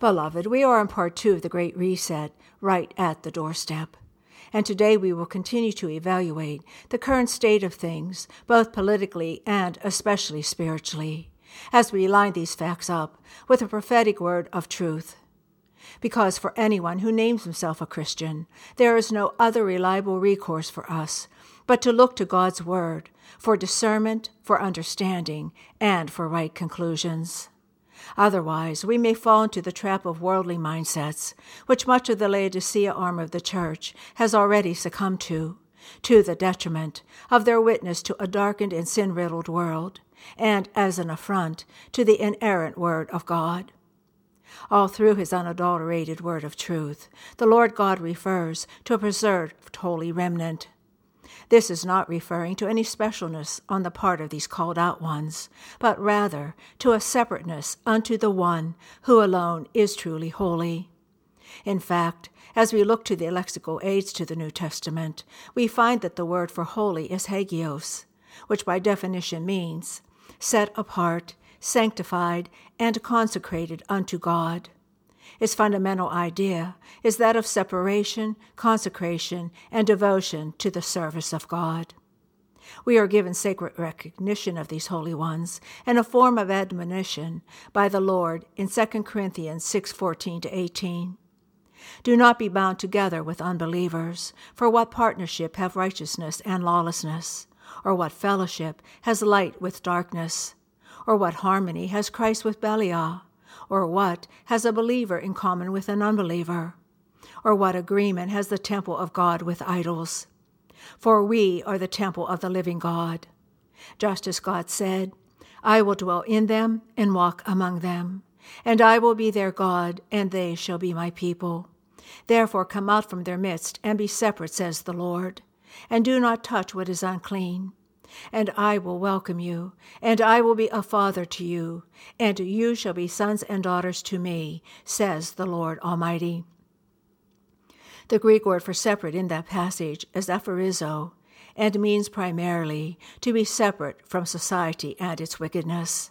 Beloved, we are in part two of the Great Reset, right at the doorstep. And today we will continue to evaluate the current state of things, both politically and especially spiritually, as we line these facts up with a prophetic word of truth. Because for anyone who names himself a Christian, there is no other reliable recourse for us but to look to God's Word for discernment, for understanding, and for right conclusions. Otherwise, we may fall into the trap of worldly mindsets, which much of the Laodicean arm of the church has already succumbed to, to the detriment of their witness to a darkened and sin riddled world, and as an affront to the inerrant Word of God. All through his unadulterated word of truth, the Lord God refers to a preserved holy remnant. This is not referring to any specialness on the part of these called out ones, but rather to a separateness unto the one who alone is truly holy. In fact, as we look to the lexical aids to the New Testament, we find that the word for holy is hagios, which by definition means set apart, sanctified, and consecrated unto God. Its fundamental idea is that of separation, consecration, and devotion to the service of God. We are given sacred recognition of these holy ones and a form of admonition by the Lord in 2 Corinthians 6:14 to 18. Do not be bound together with unbelievers, for what partnership have righteousness and lawlessness? Or what fellowship has light with darkness? Or what harmony has Christ with Belial? Or what has a believer in common with an unbeliever? Or what agreement has the temple of God with idols? For we are the temple of the living God. Just as God said, I will dwell in them and walk among them, and I will be their God, and they shall be my people. Therefore come out from their midst and be separate, says the Lord, and do not touch what is unclean. And I will welcome you, and I will be a father to you, and you shall be sons and daughters to me, says the Lord Almighty. The Greek word for separate in that passage is aphorizo, and means primarily to be separate from society and its wickedness.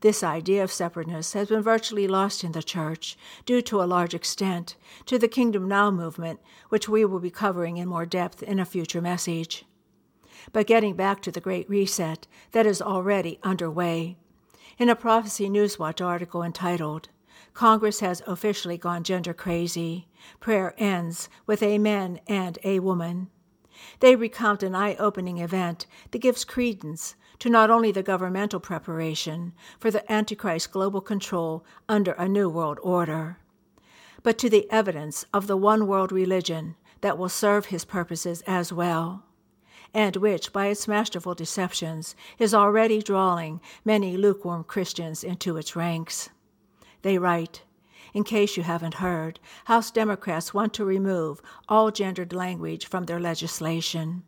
This idea of separateness has been virtually lost in the church, due to a large extent to the Kingdom Now movement, which we will be covering in more depth in a future message. But getting back to the Great Reset that is already underway, in a Prophecy Newswatch article entitled, Congress has officially gone gender crazy. Prayer ends with a man and a woman. They recount an eye opening event that gives credence to not only the governmental preparation for the Antichrist global control under a new world order, but to the evidence of the one world religion that will serve his purposes as well, and which, by its masterful deceptions, is already drawing many lukewarm Christians into its ranks. They write, in case you haven't heard, House Democrats want to remove all gendered language from their legislation,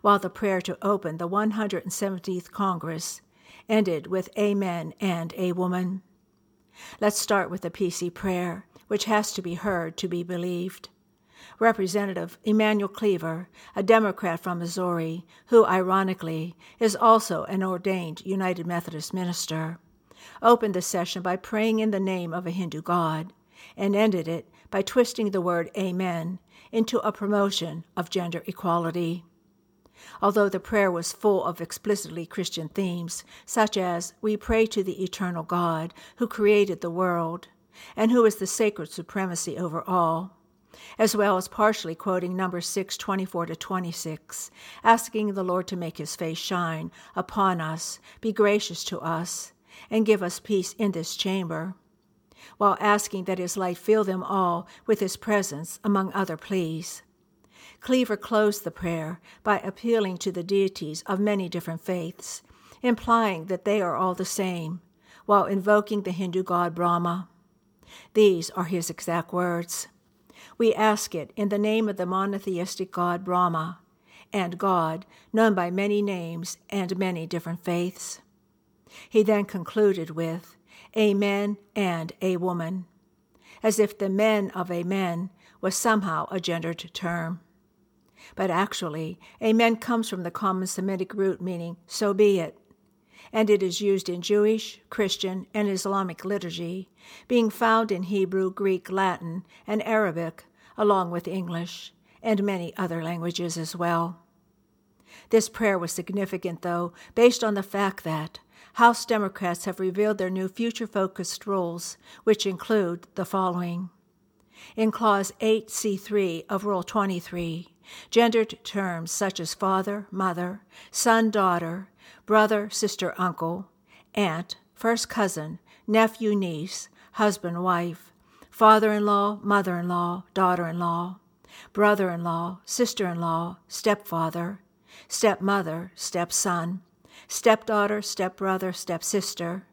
while the prayer to open the 170th Congress ended with Amen and a woman. Let's start with the PC prayer, which has to be heard to be believed. Representative Emanuel Cleaver, a Democrat from Missouri, who, ironically, is also an ordained United Methodist minister, opened the session by praying in the name of a Hindu god and ended it by twisting the word Amen into a promotion of gender equality. Although the prayer was full of explicitly Christian themes, such as, We pray to the eternal God who created the world and who is the sacred supremacy over all, as well as partially quoting Numbers 6 24 to 26, asking the Lord to make his face shine upon us, be gracious to us, and give us peace in this chamber, while asking that his light fill them all with his presence, among other pleas. Cleaver closed the prayer by appealing to the deities of many different faiths, implying that they are all the same, while invoking the Hindu god Brahma. These are his exact words. We ask it in the name of the monotheistic God Brahma, and God, known by many names and many different faiths. He then concluded with, a man and a woman, as if the men of a man was somehow a gendered term. But actually, amen comes from the common Semitic root meaning so be it, and it is used in Jewish, Christian, and Islamic liturgy, being found in Hebrew, Greek, Latin, and Arabic, along with English, and many other languages as well. This prayer was significant, though, based on the fact that House Democrats have revealed their new future focused rules, which include the following. In Clause 8C3 of Rule 23, gendered terms such as father, mother, son, daughter, brother, sister, uncle, aunt, first cousin, nephew, niece, husband, wife, father in law, mother in law, daughter in law, brother in law, sister in law, stepfather, stepmother, stepson, stepdaughter, stepbrother, stepsister,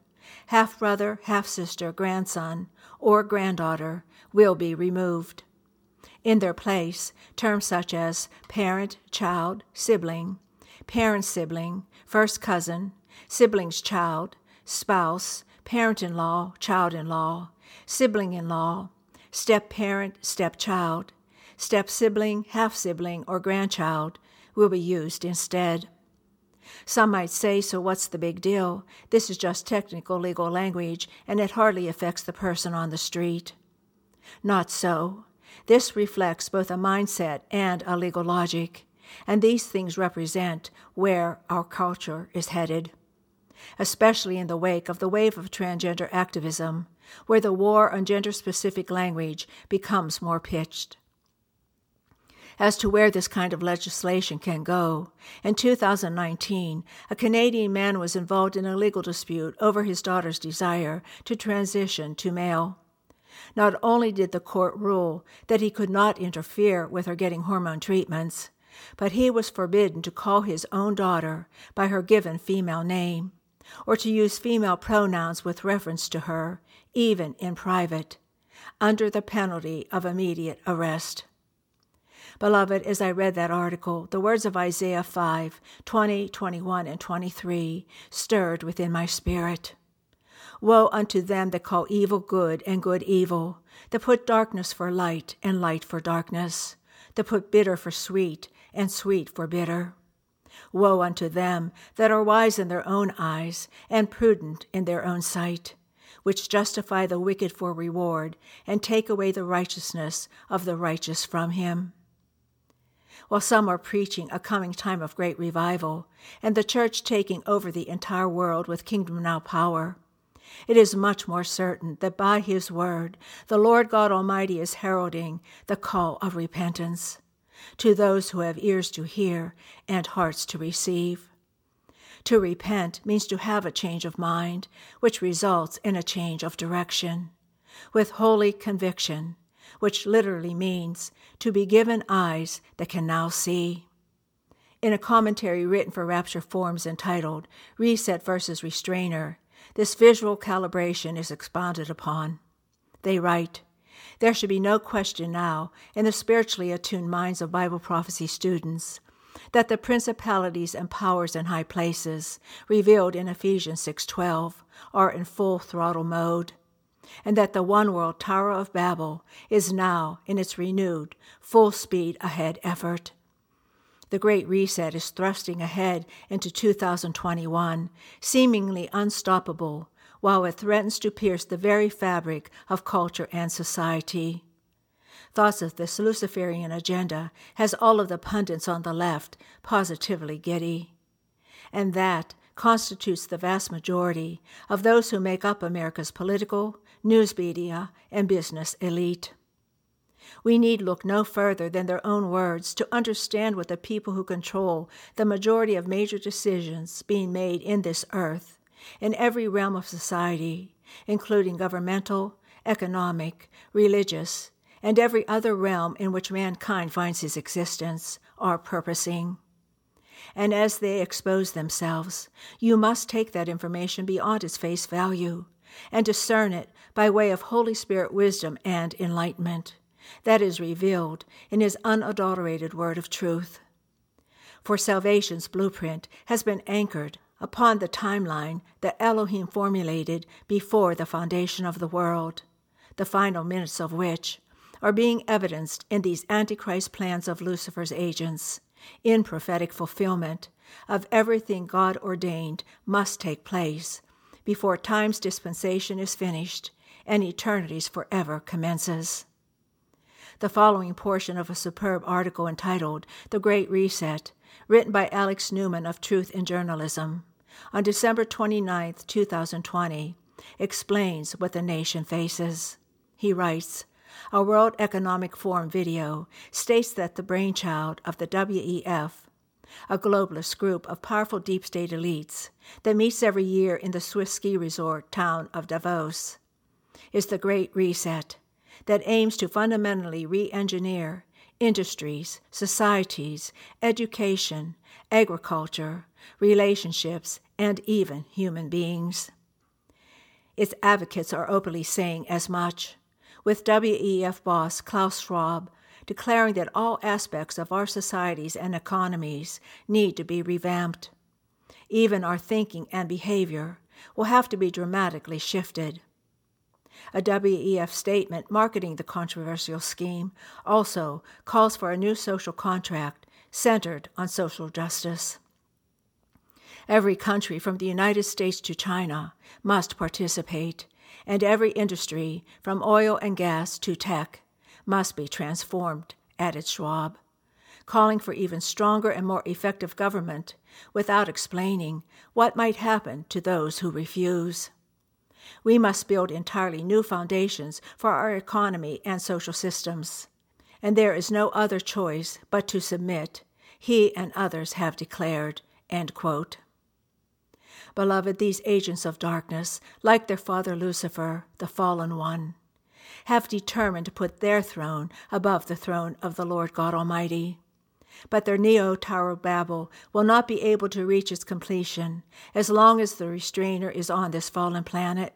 half brother, half sister, grandson, or granddaughter will be removed. In their place, terms such as parent, child, sibling, parent sibling, first cousin, sibling's child, spouse, parent in law, child in law, sibling in law, step parent, stepchild, step sibling, half sibling, or grandchild will be used instead. Some might say, so what's the big deal? This is just technical legal language, and it hardly affects the person on the street. Not so. This reflects both a mindset and a legal logic, and these things represent where our culture is headed, especially in the wake of the wave of transgender activism, where the war on gender specific language becomes more pitched. As to where this kind of legislation can go, in 2019, a Canadian man was involved in a legal dispute over his daughter's desire to transition to male. Not only did the court rule that he could not interfere with her getting hormone treatments, but he was forbidden to call his own daughter by her given female name, or to use female pronouns with reference to her, even in private, under the penalty of immediate arrest. Beloved, as I read that article, the words of Isaiah 5 20, 21, and 23 stirred within my spirit. Woe unto them that call evil good and good evil, that put darkness for light and light for darkness, that put bitter for sweet and sweet for bitter. Woe unto them that are wise in their own eyes and prudent in their own sight, which justify the wicked for reward and take away the righteousness of the righteous from him. While some are preaching a coming time of great revival, and the church taking over the entire world with kingdom now power, it is much more certain that by his word the Lord God Almighty is heralding the call of repentance to those who have ears to hear and hearts to receive. To repent means to have a change of mind, which results in a change of direction, with holy conviction, which literally means to be given eyes that can now see. In a commentary written for Rapture Forums entitled Reset versus Restrainer, this visual calibration is expounded upon. They write, There should be no question now in the spiritually attuned minds of Bible prophecy students that the principalities and powers in high places revealed in Ephesians 6:12 are in full throttle mode and that the one world Tower of Babel is now in its renewed full speed ahead effort. The Great Reset is thrusting ahead into 2021, seemingly unstoppable, while it threatens to pierce the very fabric of culture and society. Thoughts of this Luciferian agenda has all of the pundits on the left positively giddy. And that constitutes the vast majority of those who make up America's political, news media, and business elite. We need look no further than their own words to understand what the people who control the majority of major decisions being made in this earth, in every realm of society, including governmental, economic, religious, and every other realm in which mankind finds his existence, are purposing. And as they expose themselves, you must take that information beyond its face value and discern it by way of Holy Spirit wisdom and enlightenment that is revealed in His unadulterated word of truth. For salvation's blueprint has been anchored upon the timeline that Elohim formulated before the foundation of the world, the final minutes of which are being evidenced in these Antichrist plans of Lucifer's agents, in prophetic fulfillment of everything God ordained must take place before time's dispensation is finished and eternity's forever commences. The following portion of a superb article entitled The Great Reset, written by Alex Newman of Truth in Journalism, on December 29, 2020, explains what the nation faces. He writes, a World Economic Forum video states that the brainchild of the WEF, a globalist group of powerful deep state elites that meets every year in the Swiss ski resort town of Davos, is the Great Reset that aims to fundamentally re engineer industries, societies, education, agriculture, relationships, and even human beings. Its advocates are openly saying as much, with WEF boss Klaus Schwab declaring that all aspects of our societies and economies need to be revamped. Even our thinking and behavior will have to be dramatically shifted. A WEF statement marketing the controversial scheme also calls for a new social contract centered on social justice. Every country from the United States to China must participate, and every industry, from oil and gas to tech, must be transformed, added Schwab, calling for even stronger and more effective government without explaining what might happen to those who refuse. We must build entirely new foundations for our economy and social systems, and there is no other choice but to submit, he and others have declared. Beloved, these agents of darkness, like their father Lucifer, the fallen one, have determined to put their throne above the throne of the Lord God Almighty. But their Neo Tower Babel will not be able to reach its completion as long as the restrainer is on this fallen planet.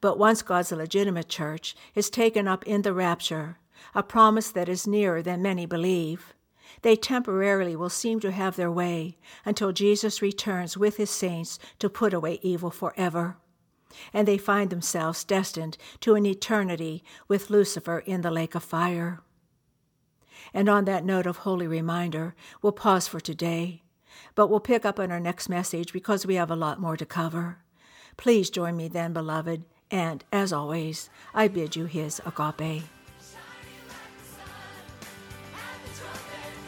But once God's legitimate church is taken up in the rapture, a promise that is nearer than many believe, they temporarily will seem to have their way until Jesus returns with his saints to put away evil forever. And they find themselves destined to an eternity with Lucifer in the lake of fire. And on that note of holy reminder, we'll pause for today, but we'll pick up on our next message because we have a lot more to cover. Please join me then, beloved, and as always, I bid you his agape.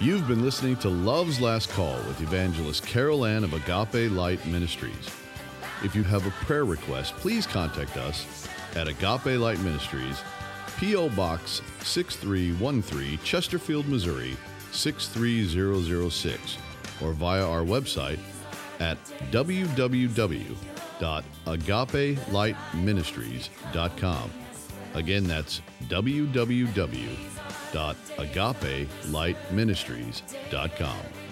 You've been listening to Love's Last Call with evangelist Carol Ann of Agape Light Ministries. If you have a prayer request, please contact us at Agape Light Ministries, P.O. Box 6313, Chesterfield, Missouri 63006, or via our website at www.agapelightministries.com. Again, that's www.agapelightministries.com.